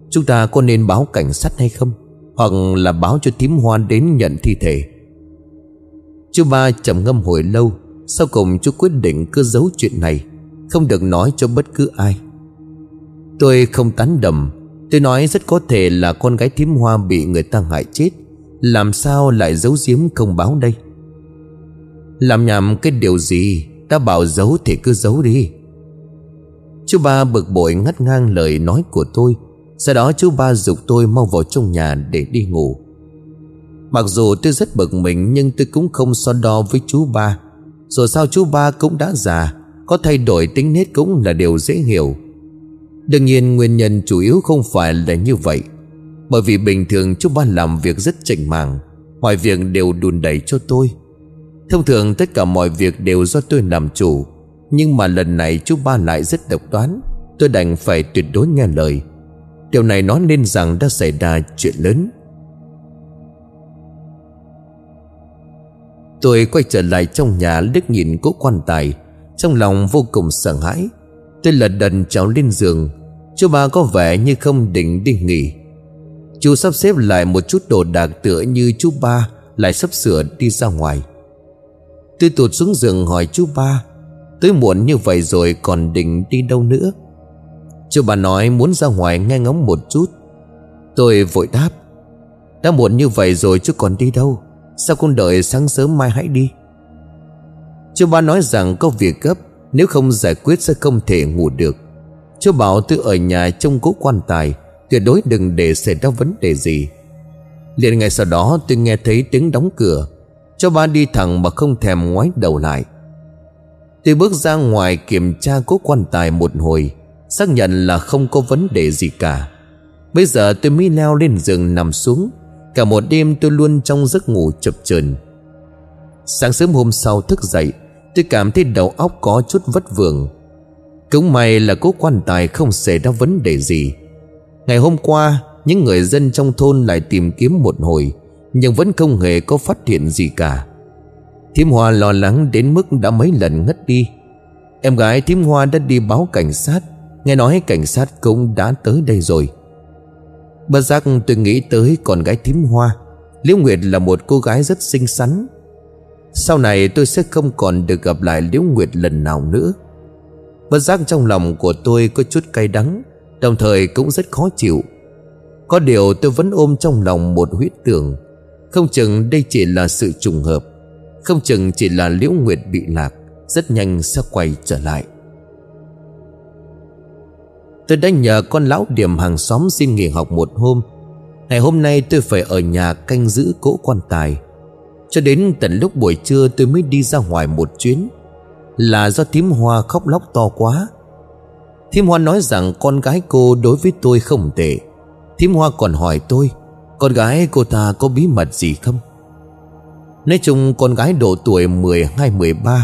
Chúng ta có nên báo cảnh sát hay không? Hoặc là báo cho thím hoa đến nhận thi thể? Chú ba trầm ngâm hồi lâu, Sau cùng chú quyết định cứ giấu chuyện này. Không được nói cho bất cứ ai. Tôi không tán đầm Tôi nói rất có thể là con gái thím hoa bị người ta hại chết. Làm sao lại giấu giếm không báo đây? Làm nhảm cái điều gì? Ta bảo giấu thì cứ giấu đi. Chú ba bực bội ngắt ngang lời nói của tôi. Sau đó chú ba dục tôi mau vào trong nhà để đi ngủ. Mặc dù tôi rất bực mình, Nhưng tôi cũng không so đo với chú ba. Rồi sao chú ba cũng đã già có thay đổi tính nết cũng là điều dễ hiểu. Đương nhiên, nguyên nhân chủ yếu không phải là như vậy. Bởi vì bình thường chú ba làm việc rất chỉnh màng Mọi việc đều đùn đẩy cho tôi. Thông thường, tất cả mọi việc đều do tôi làm chủ, Nhưng mà lần này chú ba lại rất độc đoán Tôi đành phải tuyệt đối nghe lời. Điều này nói nên rằng đã xảy ra chuyện lớn. Tôi quay trở lại trong nhà liếc nhìn cố quan tài. Trong lòng vô cùng sợ hãi, Tôi lật đần cháu lên giường. Chú ba có vẻ như không định đi nghỉ. Chú sắp xếp lại một chút đồ đạc tựa như chú ba Lại sắp sửa đi ra ngoài. Tôi tụt xuống giường hỏi chú ba, Tới muộn như vậy rồi còn định đi đâu nữa? Chú ba nói, muốn ra ngoài nghe ngóng một chút. Tôi vội đáp, Đã muộn như vậy rồi chú còn đi đâu? Sao không đợi sáng sớm mai hãy đi? Chú ba nói rằng có việc gấp, Nếu không giải quyết sẽ không thể ngủ được. Chú bảo tôi ở nhà trông cố quan tài, Tuyệt đối đừng để xảy ra vấn đề gì. Liền ngày sau đó tôi nghe thấy tiếng đóng cửa. Cho ba đi thẳng mà không thèm ngoái đầu lại. Tôi bước ra ngoài kiểm tra cố quan tài một hồi, Xác nhận là không có vấn đề gì cả. Bây giờ tôi mới leo lên giường nằm xuống. Cả một đêm tôi luôn trong giấc ngủ chập chờn. Sáng sớm hôm sau thức dậy Tôi cảm thấy đầu óc có chút vất vưởng. Cũng may là cố quan tài không xảy ra vấn đề gì. Ngày hôm qua, Những người dân trong thôn lại tìm kiếm một hồi, Nhưng vẫn không hề có phát hiện gì cả. Thím Hoa lo lắng đến mức đã mấy lần ngất đi. Em gái thím Hoa đã đi báo cảnh sát. Nghe nói cảnh sát cũng đã tới đây rồi. Bất giác tôi nghĩ tới con gái thím hoa. Liễu Nguyệt là một cô gái rất xinh xắn sau này tôi sẽ không còn được gặp lại Liễu Nguyệt lần nào nữa. Bất giác trong lòng của tôi có chút cay đắng, Đồng thời cũng rất khó chịu. Có điều tôi vẫn ôm trong lòng một huyết tưởng. Không chừng đây chỉ là sự trùng hợp, Không chừng chỉ là Liễu Nguyệt bị lạc, Rất nhanh sẽ quay trở lại. Tôi đã nhờ con lão điểm hàng xóm xin nghỉ học một hôm. Ngày hôm nay tôi phải ở nhà canh giữ cỗ quan tài. Cho đến tận lúc buổi trưa tôi mới đi ra ngoài một chuyến, Là do thím hoa khóc lóc to quá. Thím hoa nói rằng con gái cô đối với tôi không tệ. Thím hoa còn hỏi tôi, Con gái cô ta có bí mật gì không? Nói chung con gái độ tuổi 12-13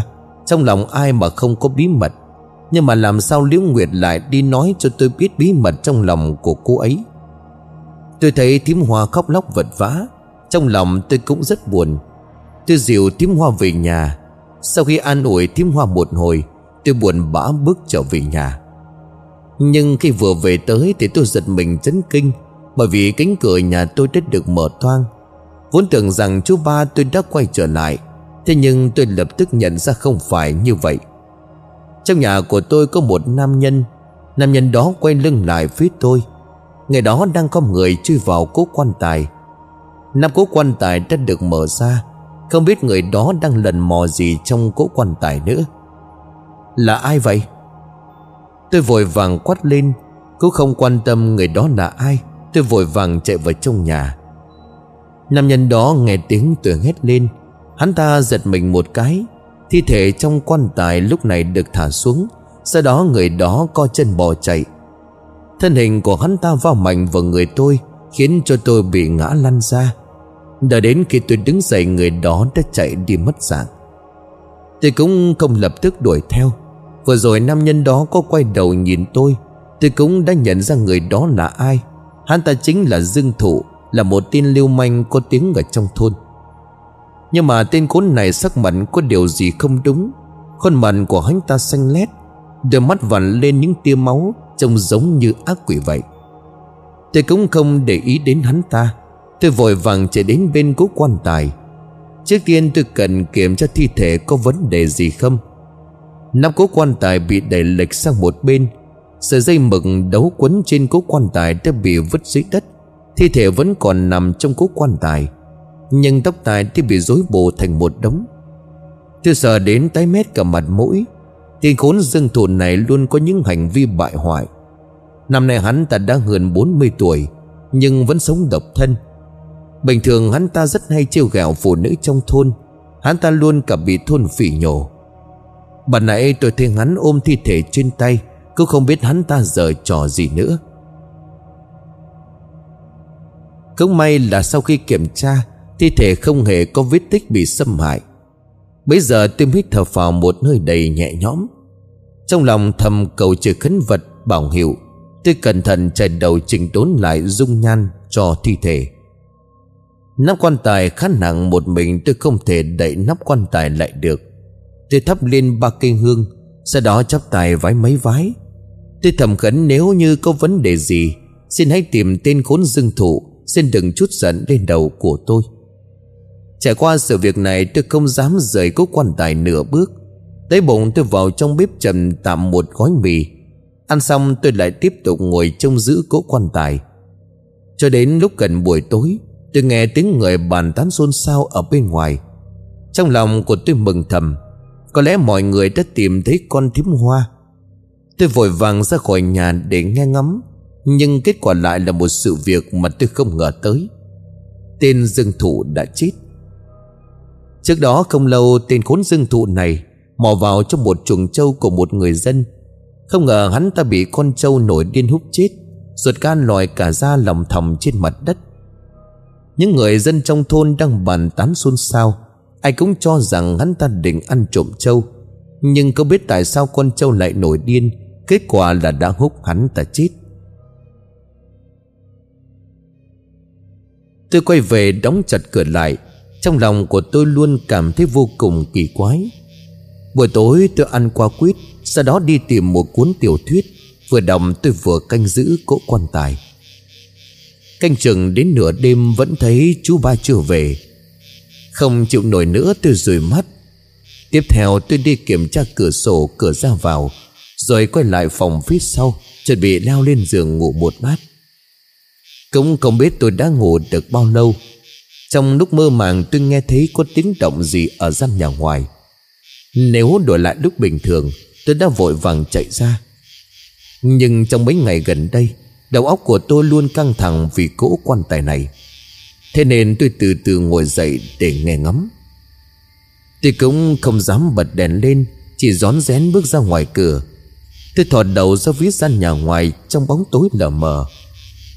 Trong lòng ai mà không có bí mật. Nhưng mà làm sao Liễu Nguyệt lại đi nói cho tôi biết bí mật trong lòng của cô ấy? Tôi thấy thím hoa khóc lóc vật vã, Trong lòng tôi cũng rất buồn. Tôi dìu tím hoa về nhà. Sau khi an ủi tím hoa một hồi, Tôi buồn bã bước trở về nhà. Nhưng khi vừa về tới Thì tôi giật mình chấn kinh, Bởi vì cánh cửa nhà tôi đã được mở toang. Vốn tưởng rằng chú ba tôi đã quay trở lại, Thế nhưng tôi lập tức nhận ra không phải như vậy. Trong nhà của tôi có một nam nhân Nam nhân đó quay lưng lại phía tôi. Ngày đó đang có người chui vào cố quan tài. Nắp cố quan tài đã được mở ra không biết người đó đang lần mò gì trong cố quan tài nữa. Là ai vậy? Tôi vội vàng quát lên, Cũng không quan tâm người đó là ai. Tôi vội vàng chạy vào trong nhà. Nam nhân đó nghe tiếng tôi hét lên. Hắn ta giật mình một cái, Thi thể trong quan tài lúc này được thả xuống. Sau đó người đó co chân bò chạy. Thân hình của hắn ta vào mạnh vào người tôi, Khiến cho tôi bị ngã lăn ra. Đợi đến khi tôi đứng dậy, người đó đã chạy đi mất dạng. Tôi cũng không lập tức đuổi theo. Vừa rồi nam nhân đó có quay đầu nhìn tôi. Tôi cũng đã nhận ra người đó là ai. Hắn ta chính là Dương Thụ, Là một tên lưu manh có tiếng ở trong thôn. Nhưng mà tên khốn này sắc mặt có điều gì không đúng. Khuôn mặt của hắn ta xanh lét, Đôi mắt vằn lên những tia máu Trông giống như ác quỷ vậy. Tôi cũng không để ý đến hắn ta. Tôi vội vàng chạy đến bên cố quan tài. Trước tiên tôi cần kiểm tra thi thể có vấn đề gì không. Nắp cố quan tài bị đẩy lệch sang một bên. Sợi dây mực đấu quấn trên cố quan tài đã bị vứt dưới đất. Thi thể vẫn còn nằm trong cố quan tài, Nhưng tóc tài thì bị rối bù thành một đống. Tôi sợ đến tái mét cả mặt mũi. Tên khốn dương thủ này luôn có những hành vi bại hoại. Năm nay hắn ta đã hơn 40 tuổi, Nhưng vẫn sống độc thân. Bình thường hắn ta rất hay trêu ghẹo phụ nữ trong thôn. Hắn ta luôn cả bị thôn phỉ nhổ. Bạn nãy tôi thấy hắn ôm thi thể trên tay, cứ không biết hắn ta giờ trò gì nữa. Cũng may là sau khi kiểm tra, Thi thể không hề có vết tích bị xâm hại. Bây giờ tim hít thở vào một hơi đầy nhẹ nhõm. Trong lòng thầm cầu trời khấn vật, bảo hiệu, Tôi cẩn thận chạy đầu chỉnh đốn lại dung nhan cho thi thể. Nắp quan tài khá nặng một mình tôi không thể đẩy nắp quan tài lại được. Tôi thắp lên ba cây hương, Sau đó chắp tay vái mấy vái. Tôi thầm khấn nếu như có vấn đề gì, Xin hãy tìm tên khốn dương thụ, Xin đừng chút giận lên đầu của tôi. Trải qua sự việc này, tôi không dám rời cố quan tài nửa bước. Tới bụng tôi vào trong bếp trầm tạm một gói mì. Ăn xong, tôi lại tiếp tục ngồi trông giữ cố quan tài. Cho đến lúc gần buổi tối Tôi nghe tiếng người bàn tán xôn xao ở bên ngoài. Trong lòng của tôi mừng thầm, Có lẽ mọi người đã tìm thấy con thím hoa. Tôi vội vàng ra khỏi nhà để nghe ngắm Nhưng kết quả lại là một sự việc mà tôi không ngờ tới. Tên dương thụ đã chết. Trước đó không lâu, tên khốn dương thụ này Mò vào trong một chuồng trâu của một người dân. Không ngờ hắn ta bị con trâu nổi điên hút chết, Ruột gan lòi cả ra lòng thầm trên mặt đất. Những người dân trong thôn đang bàn tán xôn xao. Ai cũng cho rằng hắn ta định ăn trộm trâu Nhưng không biết tại sao con trâu lại nổi điên? Kết quả là đã hút hắn ta chết. Tôi quay về đóng chặt cửa lại. Trong lòng của tôi luôn cảm thấy vô cùng kỳ quái. Buổi tối tôi ăn qua quýt, Sau đó đi tìm một cuốn tiểu thuyết. Vừa đọc tôi vừa canh giữ cỗ quan tài. Canh chừng đến nửa đêm vẫn thấy chú ba chưa về. Không chịu nổi nữa tôi rủi mắt. Tiếp theo tôi đi kiểm tra cửa sổ, cửa ra vào, Rồi quay lại phòng phía sau, Chuẩn bị leo lên giường ngủ một bát. Cũng không biết tôi đã ngủ được bao lâu. Trong lúc mơ màng tôi nghe thấy có tiếng động gì ở gian nhà ngoài. Nếu đổi lại lúc bình thường, Tôi đã vội vàng chạy ra. Nhưng trong mấy ngày gần đây Đầu óc của tôi luôn căng thẳng vì cỗ quan tài này. Thế nên tôi từ từ ngồi dậy để nghe ngắm Tôi cũng không dám bật đèn lên, Chỉ rón rén bước ra ngoài cửa. Tôi thò đầu ra phía gian nhà ngoài Trong bóng tối lờ mờ.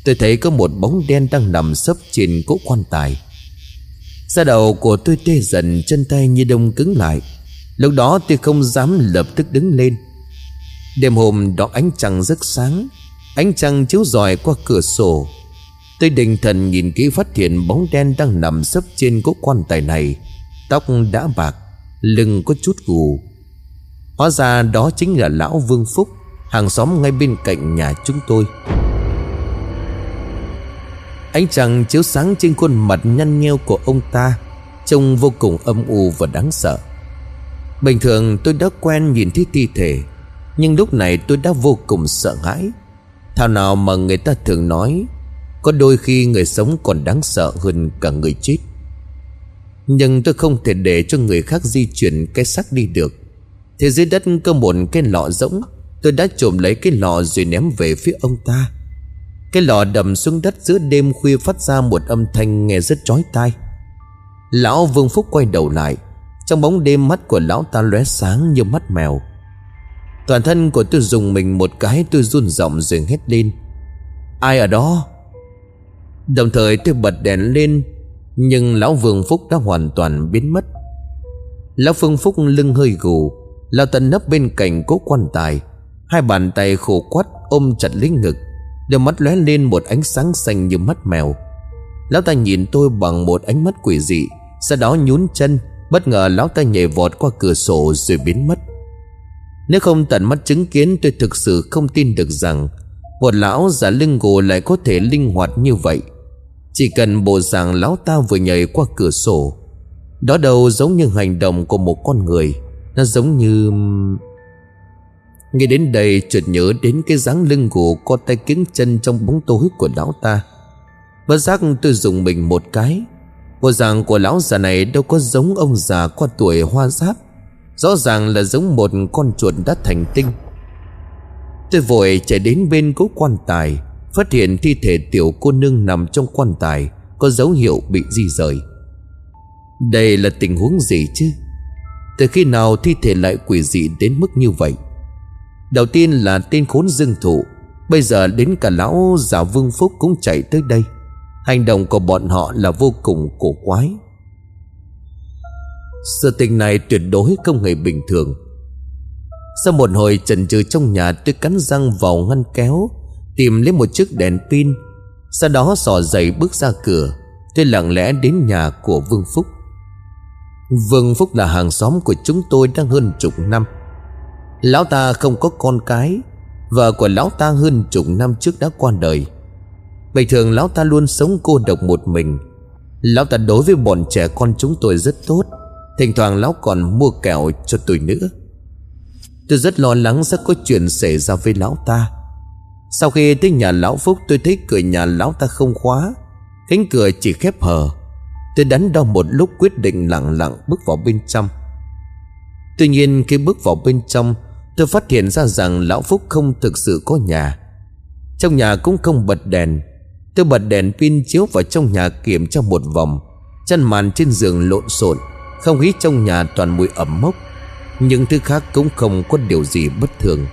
Tôi thấy có một bóng đen đang nằm sấp trên cỗ quan tài. Da đầu của tôi tê dần, Chân tay như đông cứng lại. Lúc đó tôi không dám lập tức đứng lên. Đêm hôm đó ánh trăng rất sáng. Ánh trăng chiếu rọi qua cửa sổ. Tôi định thần nhìn kỹ phát hiện bóng đen đang nằm sấp trên cỗ quan tài này. Tóc đã bạc, Lưng có chút gù. Hóa ra đó chính là lão Vương Phúc, Hàng xóm ngay bên cạnh nhà chúng tôi. Ánh trăng chiếu sáng trên khuôn mặt nhăn nheo của ông ta, Trông vô cùng âm u và đáng sợ. Bình thường tôi đã quen nhìn thấy thi thể, Nhưng lúc này tôi đã vô cùng sợ hãi. Thảo nào mà người ta thường nói, Có đôi khi người sống còn đáng sợ hơn cả người chết. Nhưng tôi không thể để cho người khác di chuyển cái xác đi được. Thế dưới đất có một cái lọ rỗng, Tôi đã trộm lấy cái lọ rồi ném về phía ông ta. Cái lọ đầm xuống đất giữa đêm khuya phát ra một âm thanh nghe rất chói tai. Lão Vương Phúc quay đầu lại, Trong bóng đêm mắt của lão ta lóe sáng như mắt mèo. Toàn thân của tôi dùng mình một cái tôi run giọng rồi hét lên. Ai ở đó? Đồng thời tôi bật đèn lên, Nhưng lão Vương Phúc đã hoàn toàn biến mất. Lão Phương Phúc lưng hơi gù, Lão tần nấp bên cạnh cố quan tài. Hai bàn tay khổ quắt ôm chặt lấy ngực, Đôi mắt lóe lên một ánh sáng xanh như mắt mèo. Lão ta nhìn tôi bằng một ánh mắt quỷ dị, Sau đó nhún chân, Bất ngờ lão ta nhảy vọt qua cửa sổ rồi biến mất. Nếu không tận mắt chứng kiến, tôi thực sự không tin được rằng Một lão giả lưng gù lại có thể linh hoạt như vậy. Chỉ cần bộ dạng lão ta vừa nhảy qua cửa sổ, Đó đâu giống như hành động của một con người. Nó giống như, Nghe đến đây, chợt nhớ đến cái dáng lưng gù Co tay kiếng chân trong bóng tối của lão ta. Bất giác tôi dùng mình một cái. Bộ dạng của lão già này đâu có giống ông già qua tuổi hoa giáp. Rõ ràng là giống một con chuột đã thành tinh. Tôi vội chạy đến bên cố quan tài, Phát hiện thi thể tiểu cô nương nằm trong quan tài, Có dấu hiệu bị di rời. Đây là tình huống gì chứ? Từ khi nào thi thể lại quỷ dị đến mức như vậy? Đầu tiên là tên khốn dương thụ, Bây giờ đến cả lão già vương phúc cũng chạy tới đây. Hành động của bọn họ là vô cùng cổ quái. Sự tình này tuyệt đối không hề bình thường. Sau một hồi chần chừ trong nhà, tôi cắn răng vào ngăn kéo, Tìm lấy một chiếc đèn pin, Sau đó sò giày bước ra cửa. Tôi lặng lẽ đến nhà của Vương Phúc. Vương Phúc là hàng xóm của chúng tôi đang hơn chục năm. Lão ta không có con cái. Vợ của lão ta hơn chục năm trước đã qua đời. Bình thường lão ta luôn sống cô độc một mình. Lão ta đối với bọn trẻ con chúng tôi rất tốt. Thỉnh thoảng lão còn mua kẹo cho tôi nữa Tôi rất lo lắng sẽ có chuyện xảy ra với lão ta. Sau khi tới nhà lão Phúc, tôi thấy cửa nhà lão ta không khóa. Cánh cửa chỉ khép hờ. Tôi đắn đo một lúc quyết định lặng lặng bước vào bên trong. Tuy nhiên, khi bước vào bên trong, Tôi phát hiện ra rằng lão Phúc không thực sự có nhà. Trong nhà cũng không bật đèn. Tôi bật đèn pin chiếu vào trong nhà kiểm tra một vòng. Chăn màn trên giường lộn xộn. Không khí trong nhà toàn mùi ẩm mốc, Những thứ khác cũng không có điều gì bất thường.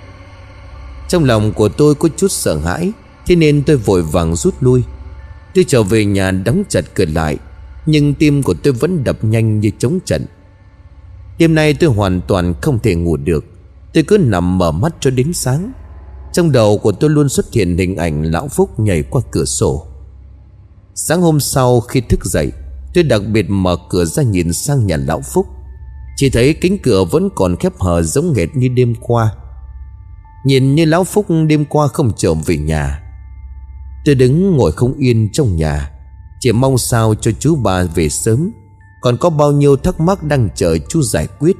Trong lòng của tôi có chút sợ hãi, Thế nên tôi vội vàng rút lui. Tôi trở về nhà đóng chặt cửa lại, Nhưng tim của tôi vẫn đập nhanh như chống trận. Đêm nay tôi hoàn toàn không thể ngủ được, Tôi cứ nằm mở mắt cho đến sáng. Trong đầu của tôi luôn xuất hiện hình ảnh Lão Phúc nhảy qua cửa sổ. Sáng hôm sau khi thức dậy Tôi đặc biệt mở cửa ra nhìn sang nhà Lão Phúc. Chỉ thấy cánh cửa vẫn còn khép hờ giống nghệt như đêm qua. Nhìn như Lão Phúc đêm qua không trở về nhà. Tôi đứng ngồi không yên trong nhà, Chỉ mong sao cho chú bà về sớm. Còn có bao nhiêu thắc mắc đang chờ chú giải quyết.